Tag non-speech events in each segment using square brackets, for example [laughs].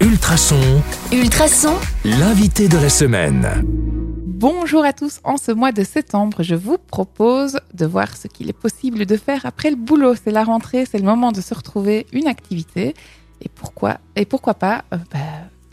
Ultrason, Ultrason, l'invité de la semaine. Bonjour à tous. En ce mois de septembre, je vous propose de voir ce qu'il est possible de faire après le boulot. C'est la rentrée, c'est le moment de se retrouver une activité. Et pourquoi, et pourquoi pas euh, bah,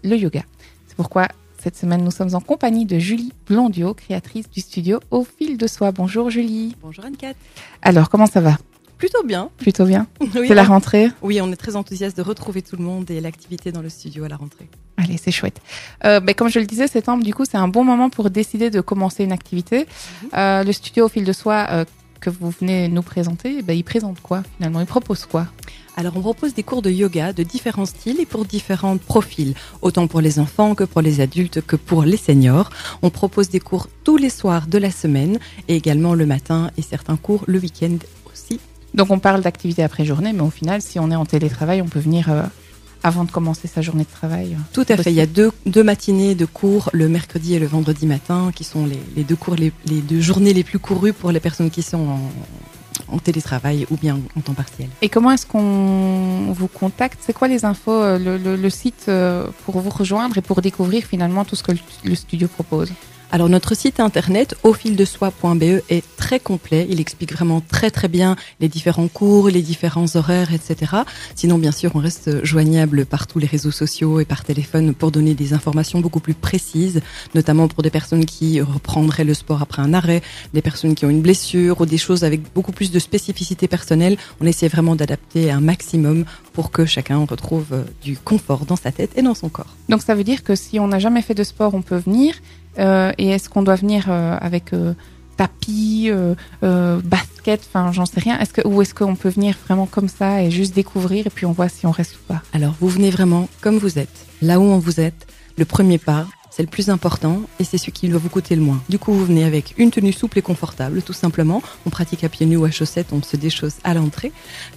le yoga. C'est pourquoi cette semaine, nous sommes en compagnie de Julie Blondio, créatrice du studio Au fil de soi. Bonjour Julie. Bonjour Anne-Cat. Alors, comment ça va? Plutôt bien. Plutôt bien. [laughs] Oui, C'est la rentrée Oui, on est très enthousiaste de retrouver tout le monde et l'activité dans le studio à la rentrée. Allez, c'est chouette. Euh, ben, comme je le disais, septembre, du coup, c'est un bon moment pour décider de commencer une activité. Euh, le studio au fil de soi euh, que vous venez nous présenter, ben, il présente quoi finalement? Il propose quoi? Alors, on propose des cours de yoga de différents styles et pour différents profils, autant pour les enfants que pour les adultes que pour les seniors. On propose des cours tous les soirs de la semaine et également le matin et certains cours le week-end. Donc, on parle d'activité après journée, mais au final, si on est en télétravail, on peut venir euh, avant de commencer sa journée de travail. Tout à fait. Il y a deux, deux matinées de cours le mercredi et le vendredi matin qui sont les, les deux cours, les, les deux journées les plus courues pour les personnes qui sont en, en télétravail ou bien en temps partiel. Et comment est-ce qu'on vous contacte? C'est quoi les infos, euh, le, le- le site euh, pour vous rejoindre et pour découvrir finalement tout ce que le, le studio propose? Alors notre site internet aufildesoi.be est très complet. Il explique vraiment très très bien les différents cours, les différents horaires, etc. Sinon, bien sûr, on reste joignable par tous les réseaux sociaux et par téléphone pour donner des informations beaucoup plus précises, notamment pour des personnes qui reprendraient le sport après un arrêt, des personnes qui ont une blessure ou des choses avec beaucoup plus de spécificité personnelle. On essaie vraiment d'adapter un maximum pour que chacun retrouve euh, du confort dans sa tête et dans son corps. Donc ça veut dire que si on n'a jamais fait de sport, on peut venir. Euh, et est-ce qu'on doit venir euh, avec euh, tapis, basket, enfin j'en sais rien. Est-ce que ou est-ce qu'on peut venir vraiment comme ça et juste découvrir et puis on voit si on reste ou pas? Alors, vous venez vraiment comme vous êtes, là où on vous êtes. Le premier pas, c'est le plus important et c'est ce qui va vous coûter le moins. Du coup, vous venez avec une tenue souple et confortable, tout simplement. On pratique à pieds nus ou à chaussettes, on se déchausse à l'entrée.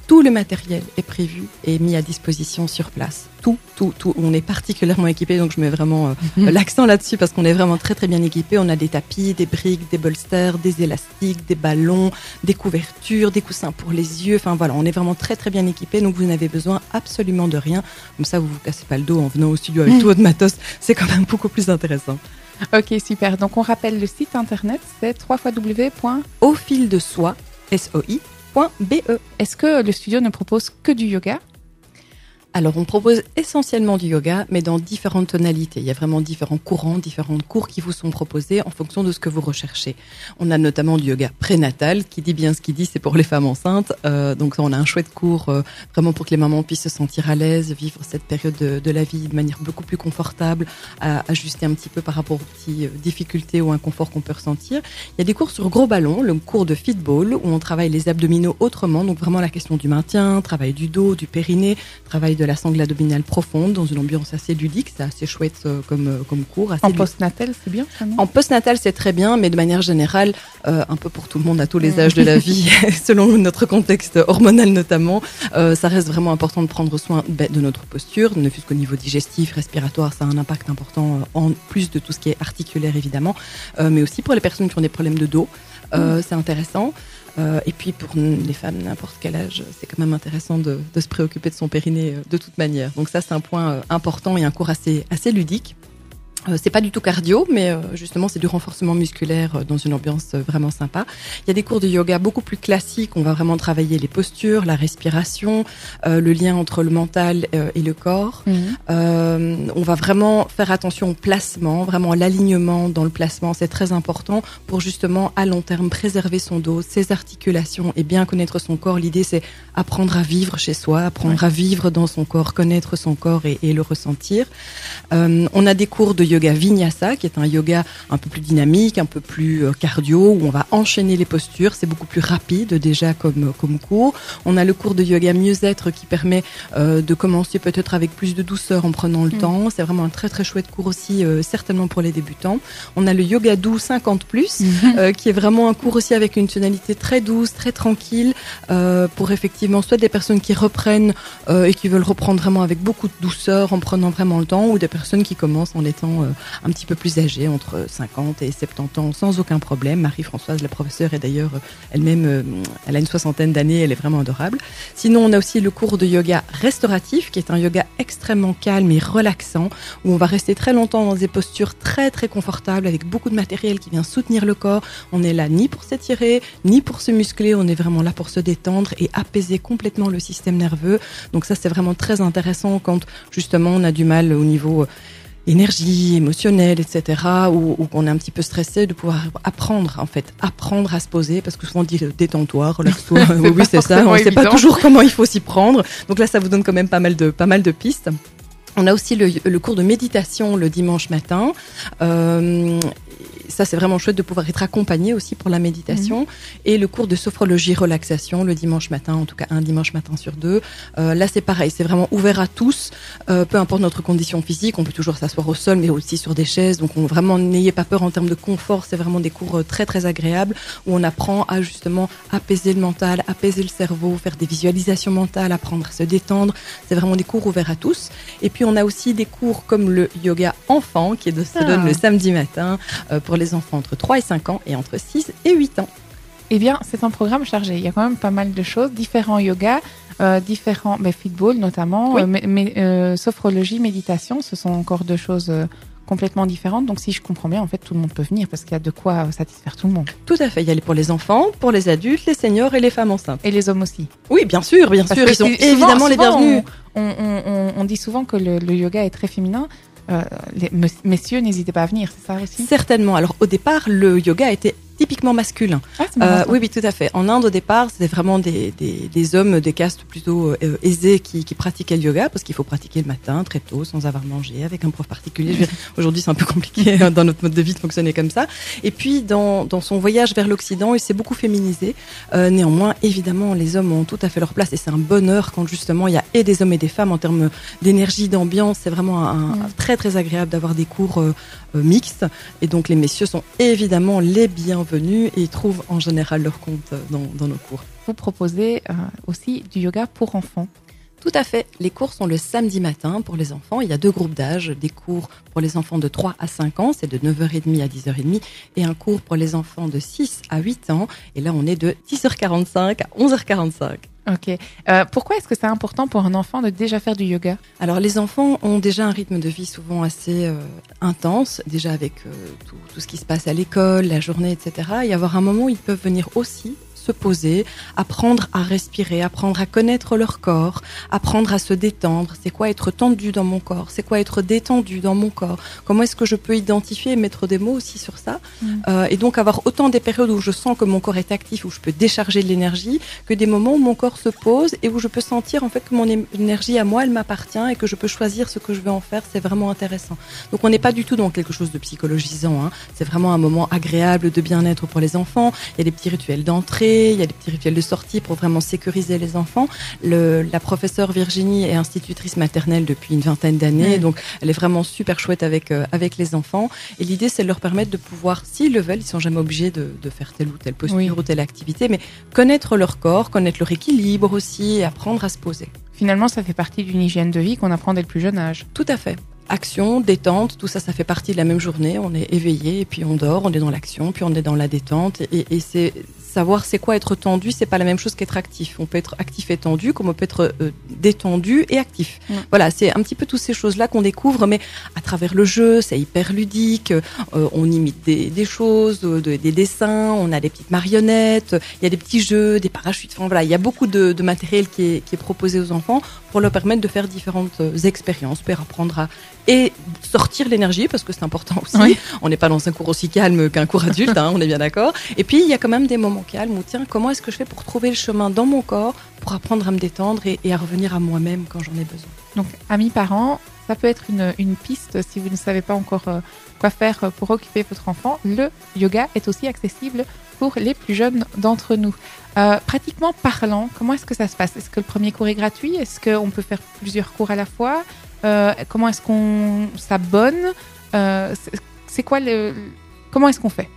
Tout le matériel est prévu et mis à disposition sur place. Tout, tout, tout. On est particulièrement équipé, donc je mets vraiment euh, [laughs] l'accent là-dessus parce qu'on est vraiment très très bien équipé. On a des tapis, des briques, des bolsters, des élastiques, des ballons, des couvertures, des coussins pour les yeux. Enfin voilà, on est vraiment très très bien équipé, donc vous n'avez besoin absolument de rien. Comme ça, vous vous cassez pas le dos en venant au studio avec tout votre matos. C'est quand même beaucoup plus intéressant. Ok super. Donc on rappelle le site internet, c'est www. Au fil de soi, S-O-I.be. Est-ce que le studio ne propose que du yoga? Alors, on propose essentiellement du yoga, mais dans différentes tonalités. Il y a vraiment différents courants, différents cours qui vous sont proposés en fonction de ce que vous recherchez. On a notamment du yoga prénatal, qui dit bien ce qu'il dit, c'est pour les femmes enceintes. Euh, donc, on a un chouette cours euh, vraiment pour que les mamans puissent se sentir à l'aise, vivre cette période de, la vie de manière beaucoup plus confortable, à ajuster un petit peu par rapport aux petites euh, difficultés ou inconfort qu'on peut ressentir. Il y a des cours sur gros ballon, le cours de fitball, où on travaille les abdominaux autrement. Donc, vraiment la question du maintien, travail du dos, du périnée, travail de la sangle abdominale profonde dans une ambiance assez ludique. C'est assez chouette euh, comme, euh, comme cours. Assez en postnatal C'est bien ça non En postnatal, c'est très bien, mais de manière générale, euh, un peu pour tout le monde à tous les âges de la [laughs] vie, [laughs] selon notre contexte hormonal notamment, euh, ça reste vraiment important de prendre soin ben, de notre posture, ne fût-ce qu'au niveau digestif, respiratoire, ça a un impact important en plus de tout ce qui est articulaire évidemment, euh, mais aussi pour les personnes qui ont des problèmes de dos, euh, c'est intéressant. Euh, et puis pour les femmes n'importe quel âge, c'est quand même intéressant de, se préoccuper de son périnée euh, de toute manière. Donc ça c'est un point euh, important et un cours assez assez ludique. Euh, c'est pas du tout cardio, mais euh, justement c'est du renforcement musculaire euh, dans une ambiance vraiment sympa. Il y a des cours de yoga beaucoup plus classiques. On va vraiment travailler les postures, la respiration, euh, le lien entre le mental euh, et le corps. Mhm. Euh, on va vraiment faire attention au placement, vraiment l'alignement dans le placement, c'est très important pour justement à long terme préserver son dos, ses articulations et bien connaître son corps. L'idée c'est apprendre à vivre chez soi, apprendre à vivre dans son corps, connaître son corps et, et le ressentir. On a des cours de yoga vinyasa, qui est un yoga un peu plus dynamique, un peu plus euh, cardio, où on va enchaîner les postures. C'est beaucoup plus rapide déjà comme comme cours. On a le cours de yoga mieux-être qui permet euh, de commencer peut-être avec plus de douceur en prenant le Mm. temps. C'est vraiment un très très chouette cours aussi, euh, certainement pour les débutants. On a le yoga doux 50 plus, [laughs] euh, qui est vraiment un cours aussi avec une tonalité très douce, très tranquille, euh, pour effectivement soit des personnes qui reprennent euh, et qui veulent reprendre vraiment avec beaucoup de douceur, en prenant vraiment le temps, ou des personnes qui commencent en étant euh, un petit peu plus âgés, entre 50 et 70 ans, sans aucun problème. Marie-Françoise, la professeure, est d'ailleurs elle-même, euh, elle a une soixantaine d'années, elle est vraiment adorable. Sinon, on a aussi le cours de yoga restauratif, qui est un yoga extrêmement calme et relaxant, où on va rester très longtemps dans des postures très très confortables, avec beaucoup de matériel qui vient soutenir le corps. On n'est là ni pour s'étirer, ni pour se muscler, on est vraiment là pour se détendre et apaiser complètement le système nerveux. Donc ça, c'est vraiment très intéressant quand justement on a du mal au niveau euh, énergie émotionnelle, etc., ou, ou qu'on est un petit peu stressé, de pouvoir apprendre, en fait, apprendre à se poser, parce que souvent on dit euh, détends-toi, relaxe-toi, [laughs] oui, oui c'est ça, on ne sait pas toujours comment il faut s'y prendre. Donc là, ça vous donne quand même pas mal de, pas mal de pistes. On a aussi le, le cours de méditation le dimanche matin. Euh, ça, c'est vraiment chouette de pouvoir être accompagné aussi pour la méditation. Mmh. Et le cours de sophrologie relaxation le dimanche matin, en tout cas un dimanche matin sur deux. Euh, là, c'est pareil, c'est vraiment ouvert à tous, euh, peu importe notre condition physique. On peut toujours s'asseoir au sol, mais aussi sur des chaises. Donc, on, vraiment, n'ayez pas peur en termes de confort. C'est vraiment des cours euh, très, très agréables où on apprend à justement apaiser le mental, apaiser le cerveau, faire des visualisations mentales, apprendre à se détendre. C'est vraiment des cours ouverts à tous. Et puis, on a aussi des cours comme le yoga enfant qui est de, se ah. donne le samedi matin euh, pour les enfants entre 3 et 5 ans et entre 6 et 8 ans. Eh bien, c'est un programme chargé. Il y a quand même pas mal de choses, différents yogas, euh, différents, mais football notamment, oui. euh, mais, euh, sophrologie, méditation, ce sont encore deux choses euh, complètement différentes. Donc, si je comprends bien, en fait, tout le monde peut venir parce qu'il y a de quoi satisfaire tout le monde. Tout à fait. Il y a pour les enfants, pour les adultes, les seniors et les femmes enceintes. Et les hommes aussi. Oui, bien sûr, bien parce sûr. Ils sont souvent, évidemment souvent, les bienvenus. On, on, on, on, dit souvent que le, le yoga est très féminin. Euh, les messieurs, n'hésitez pas à venir, c'est ça aussi? Certainement. Alors au départ, le yoga était typiquement masculin. Ah, euh, oui, oui, tout à fait. En Inde, au départ, c'était vraiment des, des, des, hommes, des castes plutôt euh, aisés qui, qui, pratiquaient le yoga parce qu'il faut pratiquer le matin, très tôt, sans avoir mangé, avec un prof particulier. Aujourd'hui, c'est un peu compliqué [laughs] dans notre mode de vie de fonctionner comme ça. Et puis, dans, dans son voyage vers l'Occident, il s'est beaucoup féminisé. Euh, néanmoins, évidemment, les hommes ont tout à fait leur place et c'est un bonheur quand justement il y a et des hommes et des femmes en termes d'énergie, d'ambiance. C'est vraiment un, mmh. très, très agréable d'avoir des cours euh, mixtes. Et donc, les messieurs sont évidemment les bienvenus venus et ils trouvent en général leur compte dans, dans nos cours. Vous proposez euh, aussi du yoga pour enfants tout à fait. Les cours sont le samedi matin pour les enfants. Il y a deux groupes d'âge. Des cours pour les enfants de 3 à 5 ans, c'est de 9h30 à 10h30. Et un cours pour les enfants de 6 à 8 ans. Et là, on est de 10h45 à 11h45. Ok. Euh, pourquoi est-ce que c'est important pour un enfant de déjà faire du yoga? Alors les enfants ont déjà un rythme de vie souvent assez euh, intense, déjà avec euh, tout, ce qui se passe à l'école, la journée, etc. Et avoir un moment où ils peuvent venir aussi se poser, apprendre à respirer, apprendre à connaître leur corps, apprendre à se détendre. C'est quoi être tendu dans mon corps? C'est quoi être détendu dans mon corps? Comment est-ce que je peux identifier et mettre des mots aussi sur ça? Mm. euh, Et donc avoir autant des périodes où je sens que mon corps est actif, où je peux décharger de l'énergie, que des moments où mon corps se pose et où je peux sentir en fait que mon énergie à moi, elle m'appartient et que je peux choisir ce que je veux en faire. C'est vraiment intéressant. Donc on n'est pas du tout dans quelque chose de psychologisant. Hein. C'est vraiment un moment agréable de bien-être pour les enfants. Il y a des petits rituels d'entrée il y a des petits rituels de sortie pour vraiment sécuriser les enfants. Le, la professeure Virginie est institutrice maternelle depuis une vingtaine d'années, mmh. donc elle est vraiment super chouette avec, euh, avec les enfants. Et l'idée, c'est de leur permettre de pouvoir, s'ils le veulent, ils sont jamais obligés de, de faire telle ou telle posture oui. ou telle activité, mais connaître leur corps, connaître leur équilibre aussi, et apprendre à se poser. Finalement, ça fait partie d'une hygiène de vie qu'on apprend dès le plus jeune âge. Tout à fait action, détente, tout ça, ça fait partie de la même journée. On est éveillé et puis on dort, on est dans l'action, puis on est dans la détente. Et, et c'est savoir c'est quoi être tendu, c'est pas la même chose qu'être actif. On peut être actif et tendu, comme on peut être euh, détendu et actif. Ouais. Voilà, c'est un petit peu toutes ces choses-là qu'on découvre, mais à travers le jeu, c'est hyper ludique. Euh, on imite des, des choses, de, des dessins, on a des petites marionnettes, il y a des petits jeux, des parachutes. Enfin voilà, il y a beaucoup de, de matériel qui est, qui est proposé aux enfants pour leur permettre de faire différentes euh, expériences, pour apprendre à et sortir l'énergie parce que c'est important aussi. Oui. On n'est pas dans un cours aussi calme qu'un cours adulte, hein, on est bien d'accord. Et puis il y a quand même des moments calmes où tiens, comment est-ce que je fais pour trouver le chemin dans mon corps pour apprendre à me détendre et, et à revenir à moi-même quand j'en ai besoin? Donc amis parents, ça peut être une, une, piste si vous ne savez pas encore euh, quoi faire pour occuper votre enfant. Le yoga est aussi accessible les plus jeunes d'entre nous. Euh, pratiquement parlant, comment est-ce que ça se passe? Est-ce que le premier cours est gratuit? Est-ce qu'on peut faire plusieurs cours à la fois? Euh, Comment est-ce qu'on s'abonne? Euh, C'est quoi le Comment est-ce qu'on fait?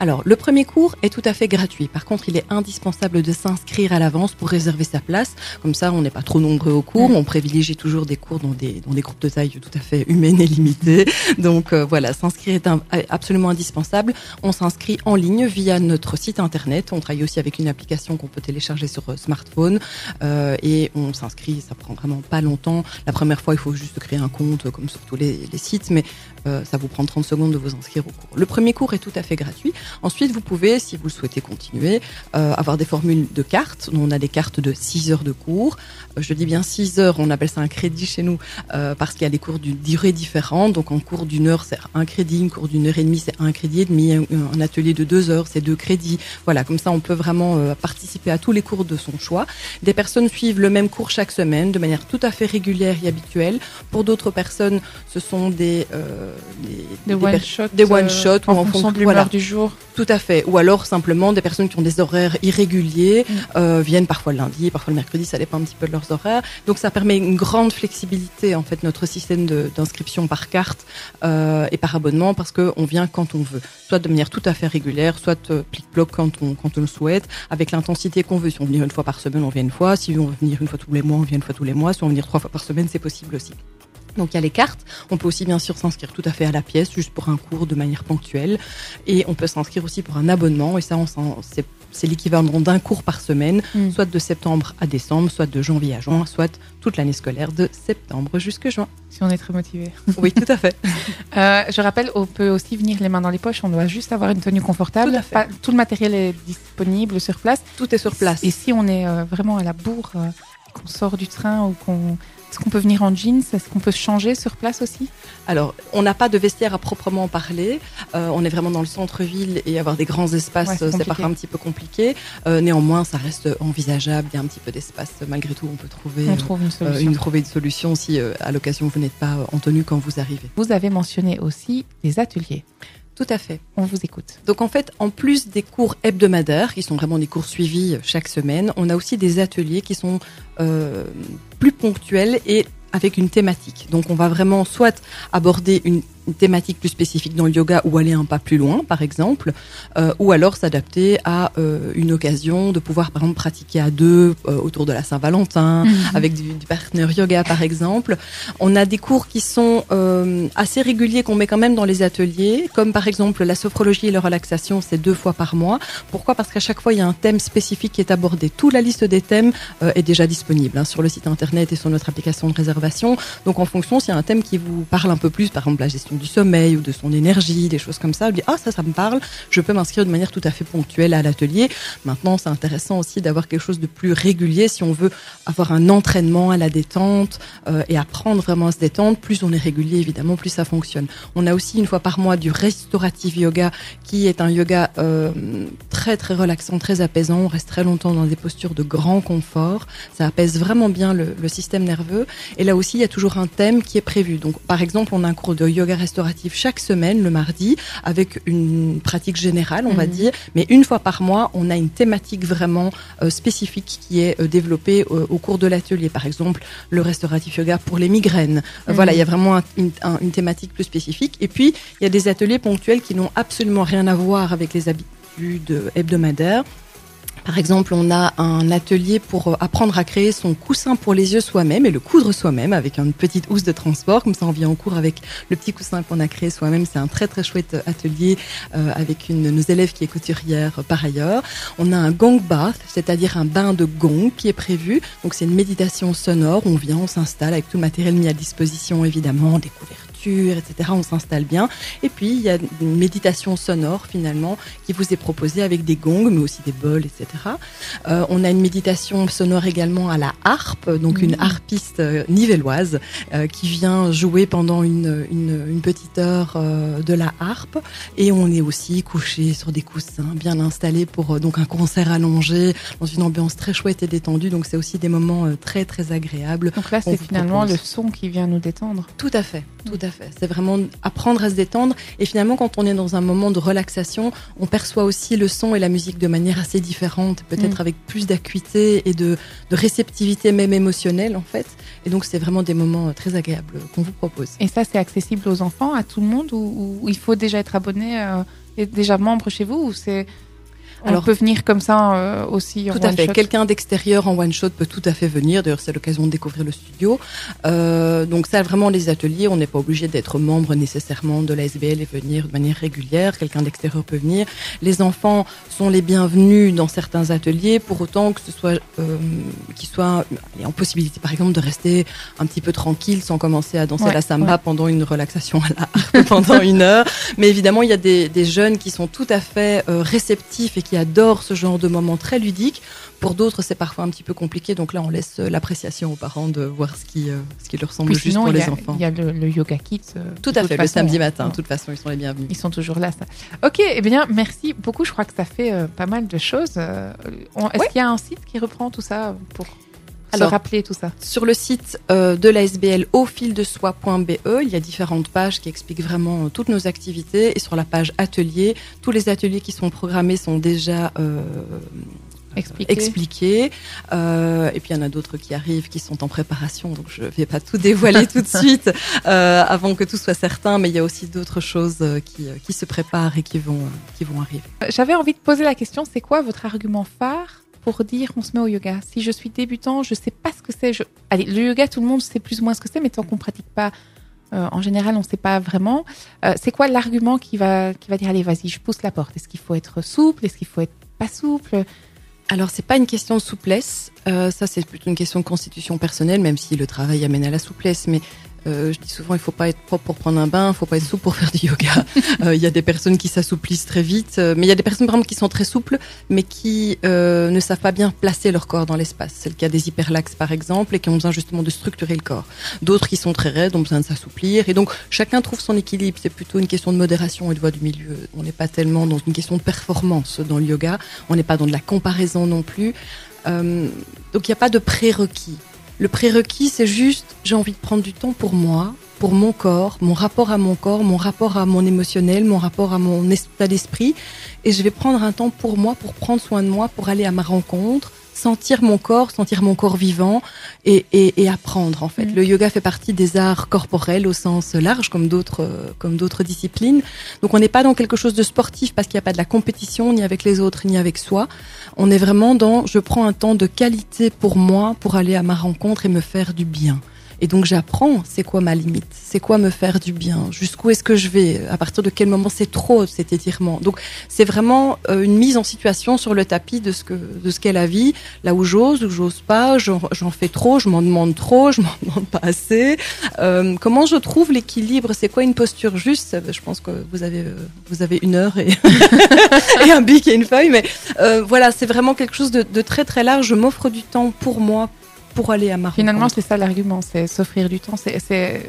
Alors, le premier cours est tout à fait gratuit. Par contre, il est indispensable de s'inscrire à l'avance pour réserver sa place. Comme ça, on n'est pas trop nombreux au cours. On privilégie toujours des cours dans des, dans des groupes de taille tout à fait humaines et limitées. Donc euh, voilà, s'inscrire est un- absolument indispensable. On s'inscrit en ligne via notre site internet. On travaille aussi avec une application qu'on peut télécharger sur euh, smartphone. Euh, et on s'inscrit, ça prend vraiment pas longtemps. La première fois, il faut juste créer un compte comme sur tous les, les sites, mais euh, ça vous prend 30 secondes de vous inscrire au cours. Le premier cours est tout à fait gratuit. Ensuite, vous pouvez, si vous le souhaitez continuer, euh, avoir des formules de cartes. On a des cartes de 6 heures de cours. Euh, je dis bien 6 heures, on appelle ça un crédit chez nous, euh, parce qu'il y a des cours d'une durée différente. Donc, en cours d'une heure, c'est un crédit. Un cours d'une heure et demie, c'est un crédit et demi. Un, un atelier de deux heures, c'est deux crédits. Voilà, comme ça, on peut vraiment euh, participer à tous les cours de son choix. Des personnes suivent le même cours chaque semaine, de manière tout à fait régulière et habituelle. Pour d'autres personnes, ce sont des... euh, des, Des des one shot. des one-shot ou en en fonction de l'humeur voilà. du jour. Tout à fait. Ou alors simplement des personnes qui ont des horaires irréguliers Mm. euh, viennent parfois le lundi, parfois le mercredi, ça dépend un petit peu de leurs horaires. Donc ça permet une grande flexibilité en fait notre système d'inscription par carte euh, et par abonnement parce que on vient quand on veut, soit de manière tout à fait régulière, soit euh, plic-ploc quand on quand on le souhaite, avec l'intensité qu'on veut. Si on veut venir une fois par semaine, on vient une fois. Si on veut venir une fois tous les mois, on vient une fois tous les mois. Si on veut venir trois fois par semaine, c'est possible aussi. Donc il y a les cartes. On peut aussi bien sûr s'inscrire tout à fait à la pièce, juste pour un cours de manière ponctuelle. Et on peut s'inscrire aussi pour un abonnement. Et ça, on c'est c'est l'équivalent d'un cours par semaine, Mm. soit de septembre à décembre, soit de janvier à juin, soit toute l'année scolaire de septembre jusque juin. Si on est très motivé. [laughs] Oui, tout à fait. [laughs] Euh, je rappelle, on peut aussi venir les mains dans les poches. On doit juste avoir une tenue confortable. Tout à fait. Pas- tout le matériel est disponible sur place. Tout est sur place. Et si on est euh, vraiment à la bourre, euh, qu'on sort du train ou qu'on. Est-ce qu'on peut venir en jeans? Est-ce qu'on peut se changer sur place aussi? Alors, on n'a pas de vestiaire à proprement parler. Euh, on est vraiment dans le centre-ville et avoir des grands espaces, Ouais, c'est euh, c'est parfois un petit peu compliqué. Euh, néanmoins, ça reste envisageable. Il y a un petit peu d'espace. Malgré tout, on peut trouver, On trouve une euh, trouver une solution si à l'occasion vous n'êtes pas en tenue quand vous arrivez. Vous avez mentionné aussi des ateliers. Tout à fait. On vous écoute. Donc en fait, en plus des cours hebdomadaires, qui sont vraiment des cours suivis euh, chaque semaine, on a aussi des ateliers qui sont euh, plus ponctuels et avec une thématique. Donc on va vraiment soit aborder une, une thématique plus spécifique dans le yoga ou aller un pas plus loin, par exemple, euh, ou alors s'adapter à euh, une occasion de pouvoir, par exemple, pratiquer à deux euh, autour de la Saint-Valentin, avec du, du partner yoga par exemple. On a des cours qui sont assez réguliers qu'on met quand même dans les ateliers, comme par exemple la sophrologie et la relaxation, c'est deux fois par mois. Pourquoi? Parce qu'à chaque fois il y a un thème spécifique qui est abordé. Toute la liste des thèmes est déjà disponible hein, sur le site internet et sur notre application de réservation. Donc en fonction, s'il y a un thème qui vous parle un peu plus, par exemple la gestion du sommeil ou de son énergie, des choses comme ça, ah ça ça me parle, je peux m'inscrire de manière tout à fait ponctuelle à l'atelier. Maintenant, c'est intéressant aussi d'avoir quelque chose de plus régulier si on veut avoir un entraînement à la détente euh, et apprendre vraiment à se détendre. Plus on est régulier, évidemment, plus ça fonctionne. On a aussi une fois par mois du restorative yoga, qui est un yoga euh, très très relaxant, très apaisant. On reste très longtemps dans des postures de grand confort. Ça apaise vraiment bien le, le système nerveux. Et là aussi, il y a toujours un thème qui est prévu. Donc, par exemple, on a un cours de yoga restauratif chaque semaine, le mardi, avec une pratique générale, on va Mhm. dire. Mais une fois par mois, on a une thématique vraiment euh, spécifique qui est euh, développée euh, au cours de l'atelier. Par exemple, le restauratif yoga pour les migraines. Mhm. Voilà, il y a vraiment un- une, un- une thématique plus spécifique. Et puis, il y a des ateliers ponctuels qui n'ont absolument rien à voir avec les habitudes hebdomadaires. Par exemple, on a un atelier pour euh, apprendre à créer son coussin pour les yeux soi-même et le coudre soi-même avec une petite housse de transport. Comme ça, on vient en cours avec le petit coussin qu'on a créé soi-même. C'est un très très chouette atelier euh, avec une de nos élèves qui est couturière euh, par ailleurs. On a un gong bath, c'est-à-dire un bain de gong qui est prévu. Donc c'est une méditation sonore. On vient, on s'installe avec tout le matériel mis à disposition évidemment, des etc. On s'installe bien. Et puis il y a une méditation sonore finalement qui vous est proposée avec des gongs, mais aussi des bols, etc. Euh, on a une méditation sonore également à la harpe, donc une Mhm. harpiste euh, nivelloise euh, qui vient jouer pendant une, une, une petite heure euh, de la harpe. Et on est aussi couché sur des coussins bien installés pour donc un concert allongé dans une ambiance très chouette et détendue. Donc c'est aussi des moments très très agréables. Donc là, c'est finalement propose. le son qui vient nous détendre. Tout à fait, tout à fait. C'est vraiment apprendre à se détendre. Et finalement, quand on est dans un moment de relaxation, on perçoit aussi le son et la musique de manière assez différente, peut-être Mm. avec plus d'acuité et de, de réceptivité même émotionnelle en fait. Et donc c'est vraiment des moments euh, très agréables qu'on vous propose. Et ça, c'est accessible aux enfants, à tout le monde, ou, ou il faut déjà être abonné euh, est déjà membre chez vous ou c'est on Alors- peut venir comme ça euh, aussi en Tout à one fait. Quelqu'un d'extérieur en one shot peut tout à fait venir. D'ailleurs, c'est l'occasion de découvrir le studio. Euh, donc ça, vraiment, les ateliers, on n'est pas obligé d'être membre nécessairement de la SBL et venir de manière régulière. Quelqu'un d'extérieur peut venir. Les enfants sont les bienvenus dans certains ateliers, pour autant que ce soit euh, qu'ils soient en possibilité, par exemple, de rester un petit peu tranquille sans commencer à danser Ouais, la samba ouais. pendant une relaxation à la pendant une heure. Mais évidemment, il y a des, des jeunes qui sont tout à fait euh, réceptifs et qui adorent ce genre de moments très ludiques. Pour d'autres, c'est parfois un petit peu compliqué. Donc là, on laisse euh, l'appréciation aux parents de voir ce qui, euh, ce qui leur semble Puis juste sinon, pour les a, enfants. il y a le, le yoga kids. euh, Tout à fait, le samedi matin. De toute façon, ils sont les bienvenus. Ils sont toujours là, ça. Ok, eh bien, merci beaucoup. Je crois que ça fait euh, pas mal de choses. Euh, Est-ce Ouais. qu'il y a un site qui reprend tout ça pour Alors, rappeler tout ça Sur le site euh, de la SBL au fil de soi.be, il y a différentes pages qui expliquent vraiment euh, toutes nos activités. Et sur la page atelier, tous les ateliers qui sont programmés sont déjà euh, Expliquer. expliqués. Euh, et puis il y en a d'autres qui arrivent, qui sont en préparation. Donc je ne vais pas tout dévoiler tout de [laughs] suite euh, avant que tout soit certain. Mais il y a aussi d'autres choses euh, qui, euh, qui se préparent et qui vont, euh, qui vont arriver. Euh, J'avais envie de poser la question, c'est quoi votre argument phare pour dire on se met au yoga Si je suis débutant, je sais pas ce que c'est. Je... Allez, le yoga, tout le monde sait plus ou moins ce que c'est, mais tant qu'on pratique pas, euh, en général, on ne sait pas vraiment. Euh, c'est quoi l'argument qui va, qui va dire allez, vas-y, je pousse la porte Est-ce qu'il faut être souple? Est-ce qu'il faut être pas souple? Alors, c'est pas une question de souplesse. Euh, ça, c'est plutôt une question de constitution personnelle, même si le travail amène à la souplesse. Mais euh, je dis souvent, il faut pas être propre pour prendre un bain, il faut pas être souple pour faire du yoga. [laughs] Euh, Il y a des personnes qui s'assouplissent très vite, euh, mais il y a des personnes, par exemple, qui sont très souples, mais qui ne savent pas bien placer leur corps dans l'espace. C'est le cas des hyperlaxes, par exemple, et qui ont besoin justement de structurer le corps. D'autres qui sont très raides ont besoin de s'assouplir. Et donc, chacun trouve son équilibre. C'est plutôt une question de modération et de voie du milieu. On n'est pas tellement dans une question de performance dans le yoga. On n'est pas dans de la comparaison non plus. Donc il n'y a pas de prérequis. Le prérequis, c'est juste, j'ai envie de prendre du temps pour moi, pour mon corps, mon rapport à mon corps, mon rapport à mon émotionnel, mon rapport à mon état d'esprit. Et je vais prendre un temps pour moi, pour prendre soin de moi, pour aller à ma rencontre, sentir mon corps, sentir mon corps vivant et, et, et apprendre en fait. Mm. Le yoga fait partie des arts corporels au sens large, comme d'autres euh, comme d'autres disciplines. Donc on n'est pas dans quelque chose de sportif parce qu'il n'y a pas de la compétition ni avec les autres ni avec soi. On est vraiment dans je prends un temps de qualité pour moi pour aller à ma rencontre et me faire du bien. Et donc j'apprends c'est quoi ma limite, c'est quoi me faire du bien, jusqu'où est-ce que je vais, à partir de quel moment c'est trop cet étirement. Donc c'est vraiment euh, une mise en situation sur le tapis de ce que de ce qu'est la vie, là où j'ose, où j'ose pas, j'en fais trop, je m'en demande trop, je m'en demande pas assez. Euh, comment je trouve l'équilibre? C'est quoi une posture juste? Je pense que vous avez euh, vous avez une heure et, [laughs] et un bic et une feuille, mais euh, voilà, c'est vraiment quelque chose de, de très très large. Je m'offre du temps pour moi, pour aller à ma Finalement, c'est ça l'argument, c'est s'offrir du temps. C'est, c'est-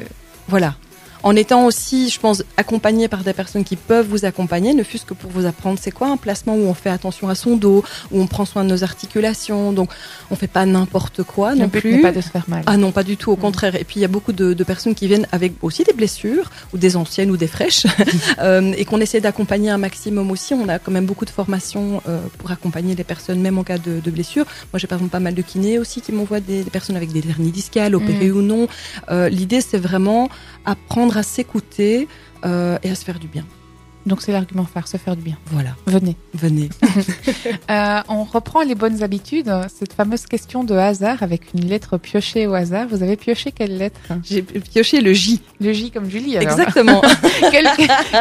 Voilà. En étant aussi, je pense, accompagné par des personnes qui peuvent vous accompagner, ne fût-ce que pour vous apprendre c'est quoi un placement où on fait attention à son dos, où on prend soin de nos articulations. Donc, on fait pas n'importe quoi non plus. n'est pas de se faire mal. Ah non, pas du tout, au Mm. contraire. Et puis il y a beaucoup de, de personnes qui viennent avec aussi des blessures, ou des anciennes ou des fraîches, [laughs] euh, et qu'on essaie d'accompagner un maximum aussi. On a quand même beaucoup de formations euh, pour accompagner les personnes, même en cas de, de blessure. Moi, j'ai par exemple pas mal de kinés aussi qui m'envoient des, des personnes avec des hernies discales, opérées ou non. Euh, L'idée, c'est vraiment apprendre à s'écouter euh, et à se faire du bien. Donc c'est l'argument phare, se faire du bien. Voilà, Venez. venez. [laughs] [laughs] Euh, on reprend les bonnes habitudes. Cette fameuse question de hasard avec une lettre piochée au hasard. Vous avez pioché quelle lettre? J'ai pioché le J. Le J comme Julie. Alors. Exactement. [laughs] quel,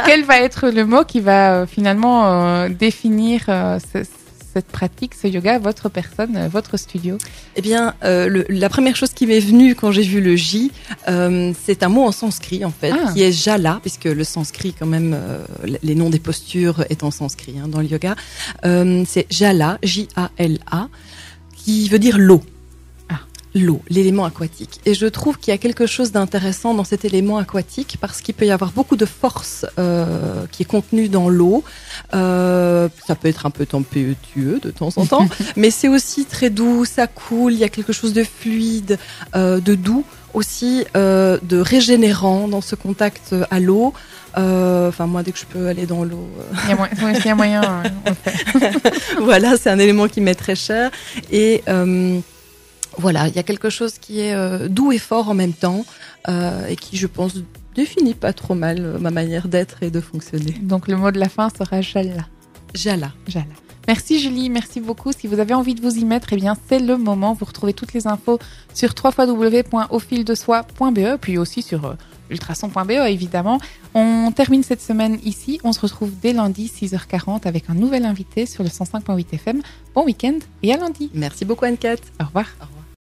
quel va être le mot qui va euh, finalement euh, définir euh, cette pratique, ce yoga, votre personne, euh, votre studio Eh bien, euh, le- la première chose qui m'est venue quand j'ai vu le J, euh, c'est un mot en sanskrit en fait, Ah. qui est jala, puisque le sanskrit quand même, euh, les noms des postures est en sanskrit hein, dans le yoga. C'est jala, J-A-L-A, qui veut dire l'eau. L'eau, l'élément aquatique. Et je trouve qu'il y a quelque chose d'intéressant dans cet élément aquatique parce qu'il peut y avoir beaucoup de force euh, qui est contenue dans l'eau. Euh, ça peut être un peu tempétueux de temps en temps, [laughs] mais c'est aussi très doux, ça coule, il y a quelque chose de fluide, euh, de doux, aussi euh, de régénérant dans ce contact à l'eau. Euh, Enfin, moi, dès que je peux aller dans l'eau, euh, Il y a moyen, s'il y a moyen [laughs] on fait. voilà, c'est un élément qui m'est très cher. Et euh, voilà, il y a quelque chose qui est euh, doux et fort en même temps, euh, et qui, je pense, définit pas trop mal euh, ma manière d'être et de fonctionner. Donc le mot de la fin sera Jala. Jala. Jala. Merci Julie, merci beaucoup. Si vous avez envie de vous y mettre, eh bien c'est le moment. Vous retrouvez toutes les infos sur www.aufildesoi.be, puis aussi sur ultrason.be évidemment. On termine cette semaine ici. On se retrouve dès lundi 6h40 avec un nouvel invité sur le 105.8 FM. Bon week-end et à lundi. Merci beaucoup Anne-Cat. Au revoir. Au revoir.